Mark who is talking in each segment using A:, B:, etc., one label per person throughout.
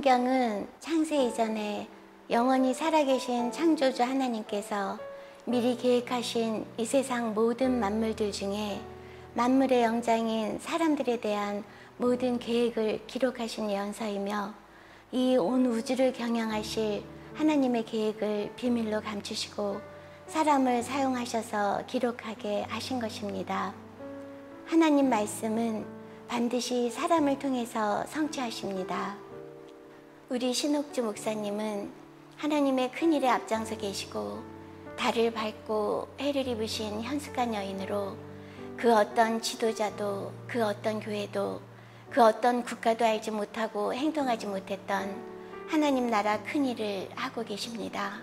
A: 성경은 창세 이전에 영원히 살아계신 창조주 하나님께서 미리 계획하신 이 세상 모든 만물들 중에 만물의 영장인 사람들에 대한 모든 계획을 기록하신 예언서이며 이 온 우주를 경영하실 하나님의 계획을 비밀로 감추시고 사람을 사용하셔서 기록하게 하신 것입니다. 하나님 말씀은 반드시 사람을 통해서 성취하십니다. 우리 신옥주 목사님은 하나님의 큰 일에 앞장서 계시고 달을 밟고 해를 입으신 현숙한 여인으로 그 어떤 지도자도 그 어떤 교회도 그 어떤 국가도 알지 못하고 행동하지 못했던 하나님 나라 큰 일을 하고 계십니다.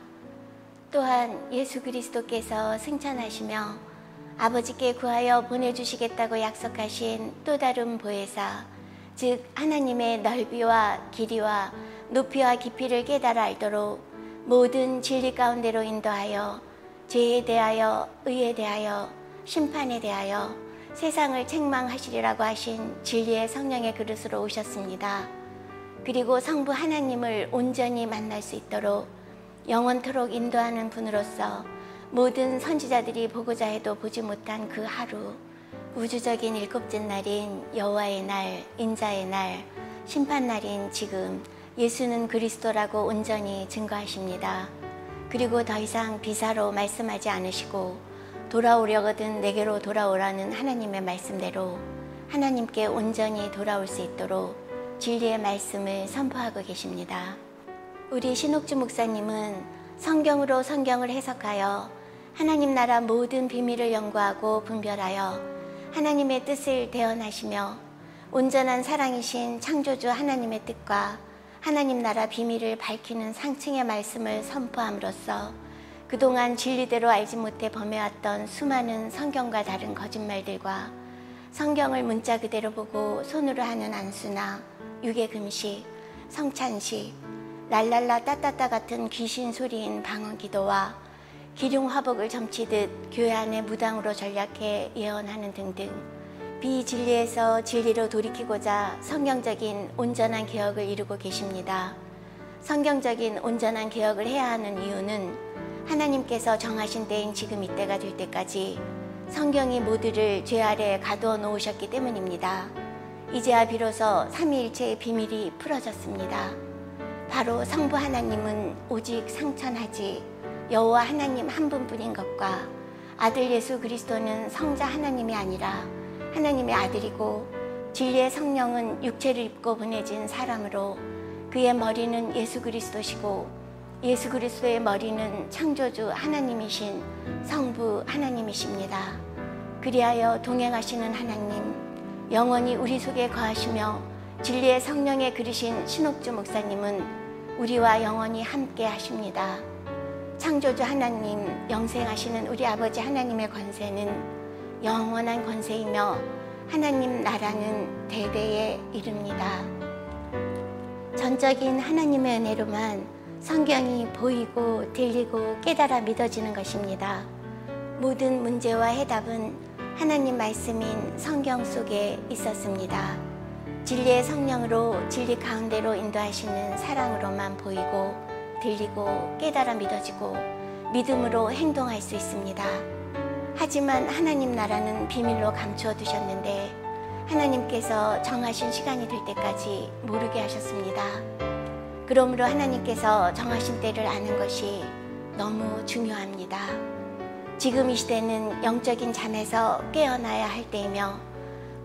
A: 또한 예수 그리스도께서 승천하시며 아버지께 구하여 보내주시겠다고 약속하신 또 다른 보혜사, 즉 하나님의 넓이와 길이와 높이와 깊이를 깨달아 알도록 모든 진리 가운데로 인도하여 죄에 대하여 의에 대하여 심판에 대하여 세상을 책망하시리라고 하신 진리의 성령의 그릇으로 오셨습니다. 그리고 성부 하나님을 온전히 만날 수 있도록 영원토록 인도하는 분으로서 모든 선지자들이 보고자 해도 보지 못한 그 하루 우주적인 일곱째 날인 여호와의 날, 인자의 날, 심판날인 지금 예수는 그리스도라고 온전히 증거하십니다. 그리고 더 이상 비사로 말씀하지 않으시고 돌아오려거든 내게로 돌아오라는 하나님의 말씀대로 하나님께 온전히 돌아올 수 있도록 진리의 말씀을 선포하고 계십니다. 우리 신옥주 목사님은 성경으로 성경을 해석하여 하나님 나라 모든 비밀을 연구하고 분별하여 하나님의 뜻을 대언하시며 온전한 사랑이신 창조주 하나님의 뜻과 하나님 나라 비밀을 밝히는 상층의 말씀을 선포함으로써 그동안 진리대로 알지 못해 범해왔던 수많은 성경과 다른 거짓말들과 성경을 문자 그대로 보고 손으로 하는 안수나 유괴금식, 성찬식, 랄랄라 따따따 같은 귀신 소리인 방언 기도와 기룡 화복을 점치듯 교회 안에 무당으로 전략해 예언하는 등등 비진리에서 진리로 돌이키고자 성경적인 온전한 개혁을 이루고 계십니다. 성경적인 온전한 개혁을 해야 하는 이유는 하나님께서 정하신 때인 지금 이때가 될 때까지 성경이 모두를 죄 아래 가두어 놓으셨기 때문입니다. 이제야 비로소 삼위일체의 비밀이 풀어졌습니다. 바로 성부 하나님은 오직 상천하지 여호와 하나님 한 분뿐인 것과 아들 예수 그리스도는 성자 하나님이 아니라 하나님의 아들이고 진리의 성령은 육체를 입고 보내진 사람으로 그의 머리는 예수 그리스도시고 예수 그리스도의 머리는 창조주 하나님이신 성부 하나님이십니다. 그리하여 동행하시는 하나님, 영원히 우리 속에 거하시며 진리의 성령에 그리신 신옥주 목사님은 우리와 영원히 함께 하십니다. 창조주 하나님, 영생하시는 우리 아버지 하나님의 권세는 영원한 권세이며 하나님 나라는 대대에 이릅니다. 전적인 하나님의 은혜로만 성경이 보이고 들리고 깨달아 믿어지는 것입니다. 모든 문제와 해답은 하나님 말씀인 성경 속에 있었습니다. 진리의 성령으로 진리 가운데로 인도하시는 사랑으로만 보이고 들리고 깨달아 믿어지고 믿음으로 행동할 수 있습니다. 하지만 하나님 나라는 비밀로 감추어 두셨는데 하나님께서 정하신 시간이 될 때까지 모르게 하셨습니다. 그러므로 하나님께서 정하신 때를 아는 것이 너무 중요합니다. 지금 이 시대는 영적인 잠에서 깨어나야 할 때이며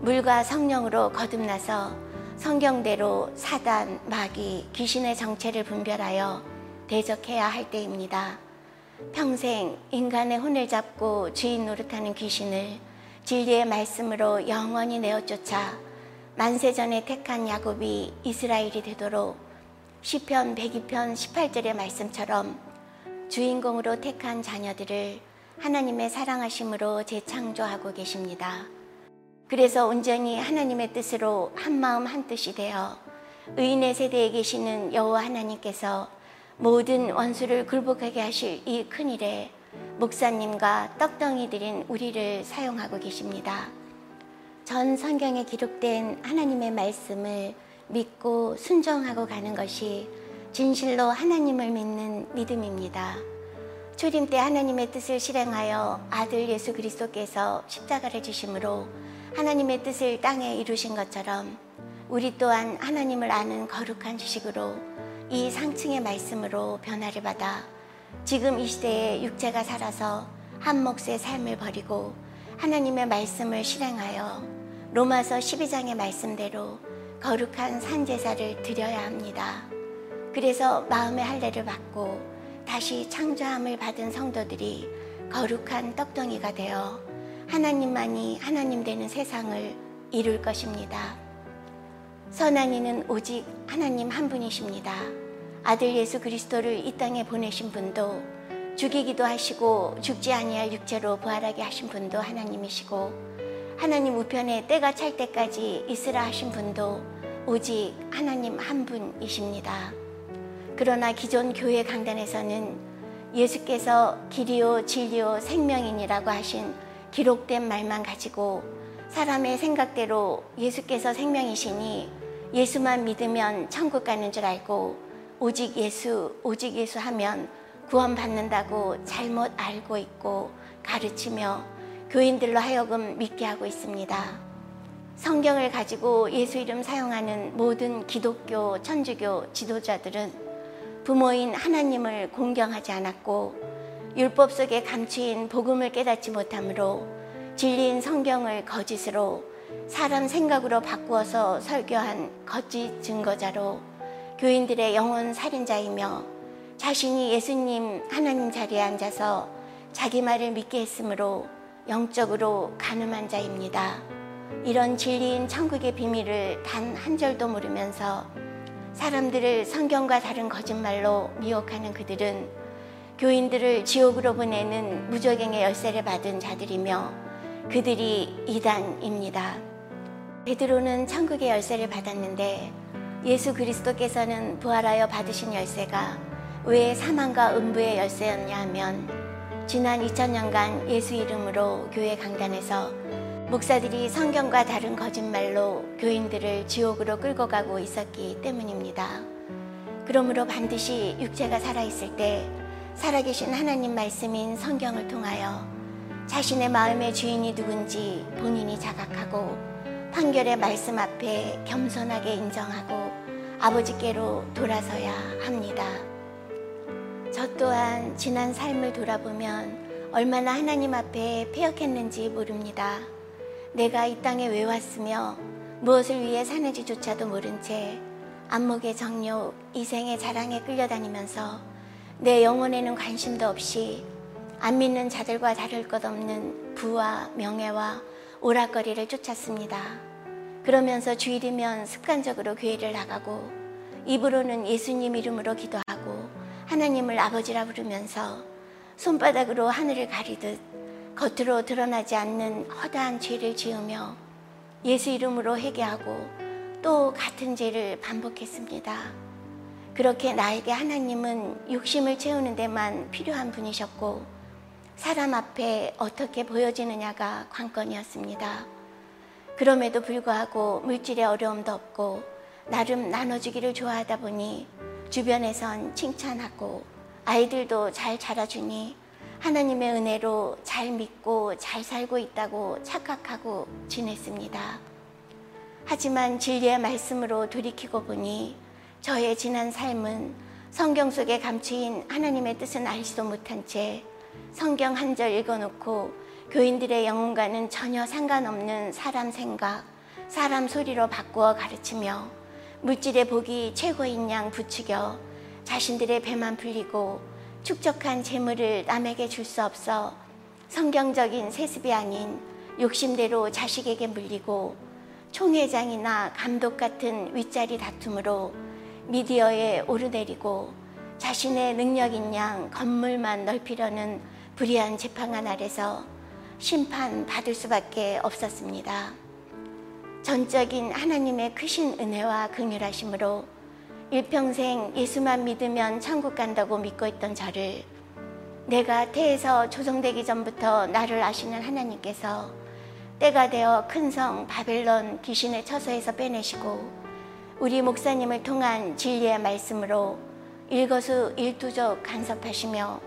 A: 물과 성령으로 거듭나서 성경대로 사단, 마귀, 귀신의 정체를 분별하여 대적해야 할 때입니다. 평생 인간의 혼을 잡고 주인 노릇하는 귀신을 진리의 말씀으로 영원히 내어 쫓아 만세전에 택한 야곱이 이스라엘이 되도록 시편 102편 18절의 말씀처럼 주인공으로 택한 자녀들을 하나님의 사랑하심으로 재창조하고 계십니다. 그래서 온전히 하나님의 뜻으로 한 마음 한 뜻이 되어 의인의 세대에 계시는 여호와 하나님께서 모든 원수를 굴복하게 하실 이 큰 일에 목사님과 떡덩이들인 우리를 사용하고 계십니다. 전 성경에 기록된 하나님의 말씀을 믿고 순종하고 가는 것이 진실로 하나님을 믿는 믿음입니다. 초림 때 하나님의 뜻을 실행하여 아들 예수 그리스도께서 십자가를 지심으로 하나님의 뜻을 땅에 이루신 것처럼 우리 또한 하나님을 아는 거룩한 지식으로 이 상층의 말씀으로 변화를 받아 지금 이 시대에 육체가 살아서 한 몫의 삶을 버리고 하나님의 말씀을 실행하여 로마서 12장의 말씀대로 거룩한 산제사를 드려야 합니다. 그래서 마음의 할례를 받고 다시 창조함을 받은 성도들이 거룩한 떡덩이가 되어 하나님만이 하나님 되는 세상을 이룰 것입니다. 선한 이는 오직 하나님 한 분이십니다. 아들 예수 그리스도를 이 땅에 보내신 분도 죽이기도 하시고 죽지 아니할 육체로 부활하게 하신 분도 하나님이시고 하나님 우편에 때가 찰 때까지 있으라 하신 분도 오직 하나님 한 분이십니다. 그러나 기존 교회 강단에서는 예수께서 길이요 진리요 생명이니라고 하신 기록된 말만 가지고 사람의 생각대로 예수께서 생명이시니 예수만 믿으면 천국 가는 줄 알고 오직 예수 오직 예수 하면 구원받는다고 잘못 알고 있고 가르치며 교인들로 하여금 믿게 하고 있습니다. 성경을 가지고 예수 이름 사용하는 모든 기독교, 천주교 지도자들은 부모인 하나님을 공경하지 않았고 율법 속에 감추인 복음을 깨닫지 못하므로 진리인 성경을 거짓으로 사람 생각으로 바꾸어서 설교한 거짓 증거자로 교인들의 영혼 살인자이며 자신이 예수님 하나님 자리에 앉아서 자기 말을 믿게 했으므로 영적으로 가늠한 자입니다. 이런 진리인 천국의 비밀을 단 한 절도 모르면서 사람들을 성경과 다른 거짓말로 미혹하는 그들은 교인들을 지옥으로 보내는 무적행의 열쇠를 받은 자들이며 그들이 이단입니다. 베드로는 천국의 열쇠를 받았는데 예수 그리스도께서는 부활하여 받으신 열쇠가 왜 사망과 음부의 열쇠였냐 하면 지난 2000년간 예수 이름으로 교회 강단에서 목사들이 성경과 다른 거짓말로 교인들을 지옥으로 끌고 가고 있었기 때문입니다. 그러므로 반드시 육체가 살아있을 때 살아계신 하나님 말씀인 성경을 통하여 자신의 마음의 주인이 누군지 본인이 자각하고 판결의 말씀 앞에 겸손하게 인정하고 아버지께로 돌아서야 합니다. 저 또한 지난 삶을 돌아보면 얼마나 하나님 앞에 폐역했는지 모릅니다. 내가 이 땅에 왜 왔으며 무엇을 위해 사는지조차도 모른 채 안목의 정욕, 이생의 자랑에 끌려다니면서 내 영혼에는 관심도 없이 안 믿는 자들과 다를 것 없는 부와 명예와 오락거리를 쫓았습니다. 그러면서 주일이면 습관적으로 교회를 나가고 입으로는 예수님 이름으로 기도하고 하나님을 아버지라 부르면서 손바닥으로 하늘을 가리듯 겉으로 드러나지 않는 허다한 죄를 지으며 예수 이름으로 회개하고 또 같은 죄를 반복했습니다. 그렇게 나에게 하나님은 욕심을 채우는 데만 필요한 분이셨고 사람 앞에 어떻게 보여지느냐가 관건이었습니다. 그럼에도 불구하고 물질의 어려움도 없고 나름 나눠주기를 좋아하다 보니 주변에선 칭찬하고 아이들도 잘 자라주니 하나님의 은혜로 잘 믿고 잘 살고 있다고 착각하고 지냈습니다. 하지만 진리의 말씀으로 돌이키고 보니 저의 지난 삶은 성경 속에 감추인 하나님의 뜻은 알지도 못한 채 성경 한 절 읽어놓고 교인들의 영혼과는 전혀 상관없는 사람 생각, 사람 소리로 바꾸어 가르치며 물질의 복이 최고인 양 부추겨 자신들의 배만 불리고 축적한 재물을 남에게 줄 수 없어 성경적인 세습이 아닌 욕심대로 자식에게 물리고 총회장이나 감독 같은 윗자리 다툼으로 미디어에 오르내리고 자신의 능력인 양 건물만 넓히려는 불의한 재판관 아래서 심판 받을 수밖에 없었습니다. 전적인 하나님의 크신 은혜와 긍휼하심으로 일평생 예수만 믿으면 천국 간다고 믿고 있던 저를 내가 태에서 조성되기 전부터 나를 아시는 하나님께서 때가 되어 큰 성 바벨론 귀신의 처소에서 빼내시고 우리 목사님을 통한 진리의 말씀으로 일거수 일투족 간섭하시며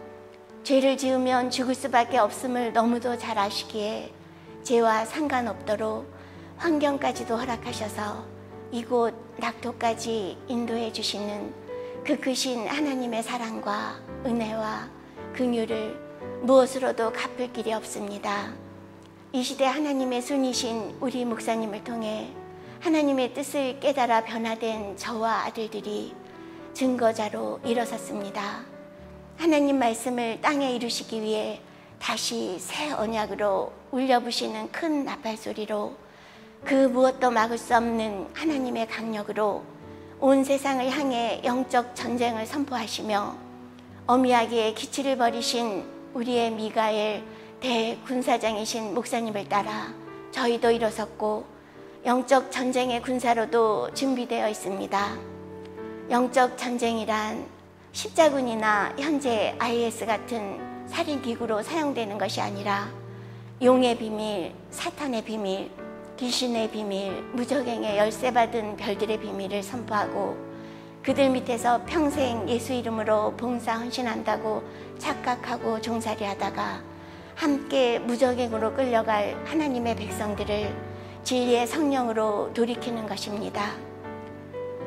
A: 죄를 지으면 죽을 수밖에 없음을 너무도 잘 아시기에 죄와 상관없도록 환경까지도 허락하셔서 이곳 낙토까지 인도해 주시는 그 크신 하나님의 사랑과 은혜와 긍휼을 무엇으로도 갚을 길이 없습니다. 이 시대 하나님의 손이신 우리 목사님을 통해 하나님의 뜻을 깨달아 변화된 저와 아들들이 증거자로 일어섰습니다. 하나님 말씀을 땅에 이루시기 위해 다시 새 언약으로 울려부시는 큰 나팔 소리로 그 무엇도 막을 수 없는 하나님의 강력으로 온 세상을 향해 영적 전쟁을 선포하시며 어미하게 기치를 버리신 우리의 미가엘 대군사장이신 목사님을 따라 저희도 일어섰고 영적 전쟁의 군사로도 준비되어 있습니다. 영적 전쟁이란 십자군이나 현재 IS 같은 살인 기구로 사용되는 것이 아니라 용의 비밀, 사탄의 비밀, 귀신의 비밀, 무적행의 열쇠 받은 별들의 비밀을 선포하고 그들 밑에서 평생 예수 이름으로 봉사 헌신한다고 착각하고 종살이 하다가 함께 무적행으로 끌려갈 하나님의 백성들을 진리의 성령으로 돌이키는 것입니다.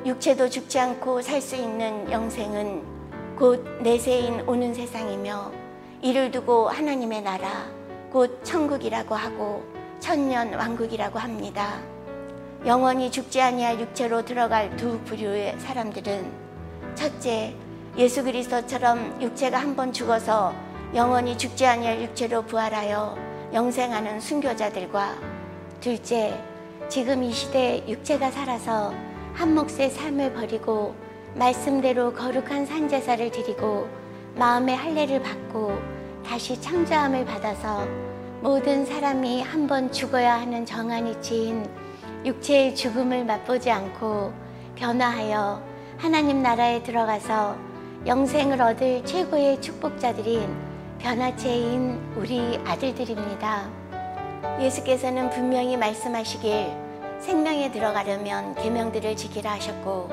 A: 육체도 죽지 않고 살 수 있는 영생은 곧 내세인 오는 세상이며 이를 두고 하나님의 나라 곧 천국이라고 하고 천년 왕국이라고 합니다. 영원히 죽지 아니할 육체로 들어갈 두 부류의 사람들은 첫째 예수 그리스도처럼 육체가 한 번 죽어서 영원히 죽지 아니할 육체로 부활하여 영생하는 순교자들과 둘째 지금 이 시대 육체가 살아서 한 몫의 삶을 버리고 말씀대로 거룩한 산제사를 드리고 마음의 할례를 받고 다시 창조함을 받아서 모든 사람이 한 번 죽어야 하는 정한이 지인 육체의 죽음을 맛보지 않고 변화하여 하나님 나라에 들어가서 영생을 얻을 최고의 축복자들인 변화체인 우리 아들들입니다. 예수께서는 분명히 말씀하시길 생명에 들어가려면 계명들을 지키라 하셨고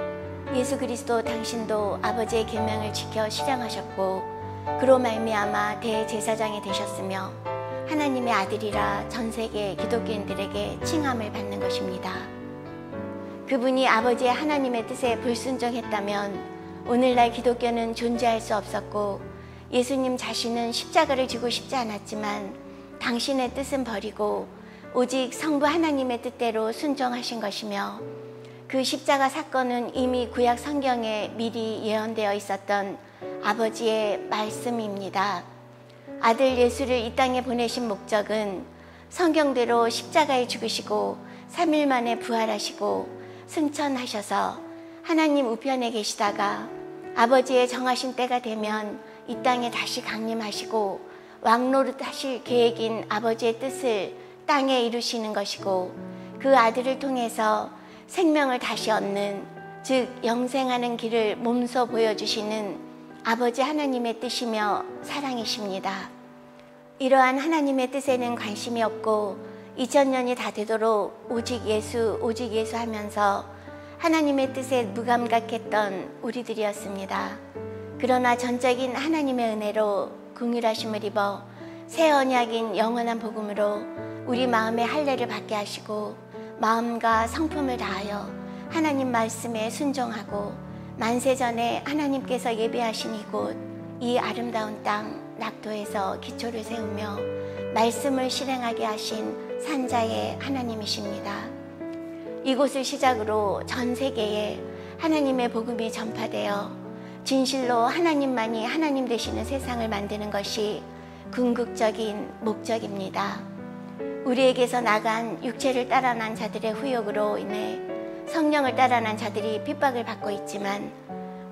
A: 예수 그리스도 당신도 아버지의 계명을 지켜 실행하셨고 그로 말미암아 대제사장이 되셨으며 하나님의 아들이라 전 세계 기독교인들에게 칭함을 받는 것입니다. 그분이 아버지의 하나님의 뜻에 불순종했다면 오늘날 기독교는 존재할 수 없었고 예수님 자신은 십자가를 지고 싶지 않았지만 당신의 뜻은 버리고 오직 성부 하나님의 뜻대로 순종하신 것이며 그 십자가 사건은 이미 구약 성경에 미리 예언되어 있었던 아버지의 말씀입니다. 아들 예수를 이 땅에 보내신 목적은 성경대로 십자가에 죽으시고 3일 만에 부활하시고 승천하셔서 하나님 우편에 계시다가 아버지의 정하신 때가 되면 이 땅에 다시 강림하시고 왕노릇 하실 계획인 아버지의 뜻을 땅에 이루시는 것이고 그 아들을 통해서 생명을 다시 얻는 즉 영생하는 길을 몸소 보여주시는 아버지 하나님의 뜻이며 사랑이십니다. 이러한 하나님의 뜻에는 관심이 없고 2000년이 다 되도록 오직 예수, 오직 예수 하면서 하나님의 뜻에 무감각했던 우리들이었습니다. 그러나 전적인 하나님의 은혜로 궁휼하심을 입어 새 언약인 영원한 복음으로 우리 마음의 할례를 받게 하시고 마음과 성품을 다하여 하나님 말씀에 순종하고 만세전에 하나님께서 예배하신 이곳 이 아름다운 땅 낙도에서 기초를 세우며 말씀을 실행하게 하신 산자의 하나님이십니다. 이곳을 시작으로 전 세계에 하나님의 복음이 전파되어 진실로 하나님만이 하나님 되시는 세상을 만드는 것이 궁극적인 목적입니다. 우리에게서 나간 육체를 따라 난 자들의 후욕으로 인해 성령을 따라 난 자들이 핍박을 받고 있지만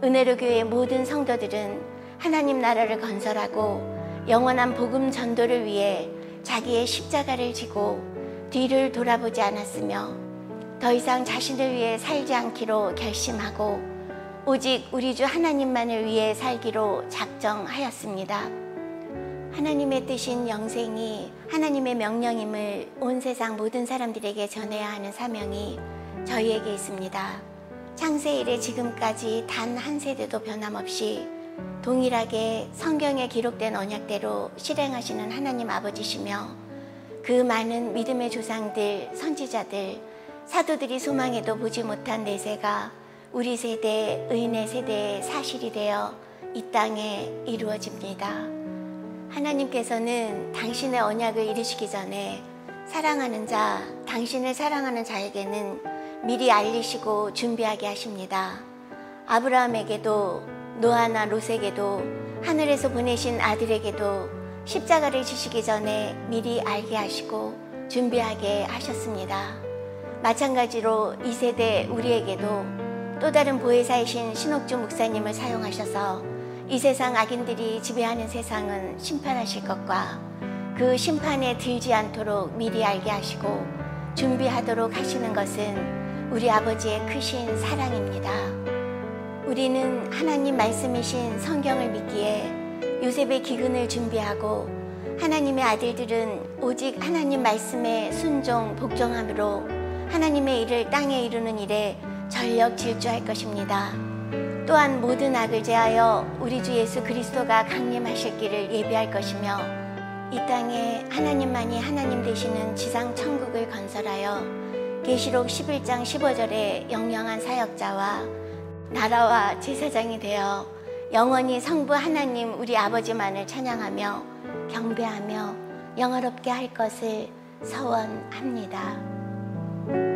A: 은혜로 교회 모든 성도들은 하나님 나라를 건설하고 영원한 복음 전도를 위해 자기의 십자가를 지고 뒤를 돌아보지 않았으며 더 이상 자신을 위해 살지 않기로 결심하고 오직 우리 주 하나님만을 위해 살기로 작정하였습니다. 하나님의 뜻인 영생이 하나님의 명령임을 온 세상 모든 사람들에게 전해야 하는 사명이 저희에게 있습니다. 창세 이래 지금까지 단 한 세대도 변함없이 동일하게 성경에 기록된 언약대로 실행하시는 하나님 아버지시며 그 많은 믿음의 조상들, 선지자들, 사도들이 소망해도 보지 못한 내세가 우리 세대, 의인의 세대의 사실이 되어 이 땅에 이루어집니다. 하나님께서는 당신의 언약을 이루시기 전에 사랑하는 자, 당신을 사랑하는 자에게는 미리 알리시고 준비하게 하십니다. 아브라함에게도 노아나 롯에게도 하늘에서 보내신 아들에게도 십자가를 주시기 전에 미리 알게 하시고 준비하게 하셨습니다. 마찬가지로 이 세대 우리에게도 또 다른 보혜사이신 신옥주 목사님을 사용하셔서 이 세상 악인들이 지배하는 세상은 심판하실 것과 그 심판에 들지 않도록 미리 알게 하시고 준비하도록 하시는 것은 우리 아버지의 크신 사랑입니다. 우리는 하나님 말씀이신 성경을 믿기에 요셉의 기근을 준비하고 하나님의 아들들은 오직 하나님 말씀에 순종, 복종함으로 하나님의 일을 땅에 이루는 일에 전력 질주할 것입니다. 또한 모든 악을 제하여 우리 주 예수 그리스도가 강림하실 길을 예비할 것이며 이 땅에 하나님만이 하나님 되시는 지상 천국을 건설하여 계시록 11장 15절의 영영한 사역자와 나라와 제사장이 되어 영원히 성부 하나님 우리 아버지만을 찬양하며 경배하며 영화롭게 할 것을 서원합니다.